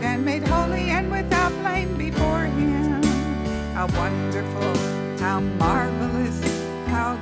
accepted and made holy and without blame before Him. How wonderful, how marvelous, how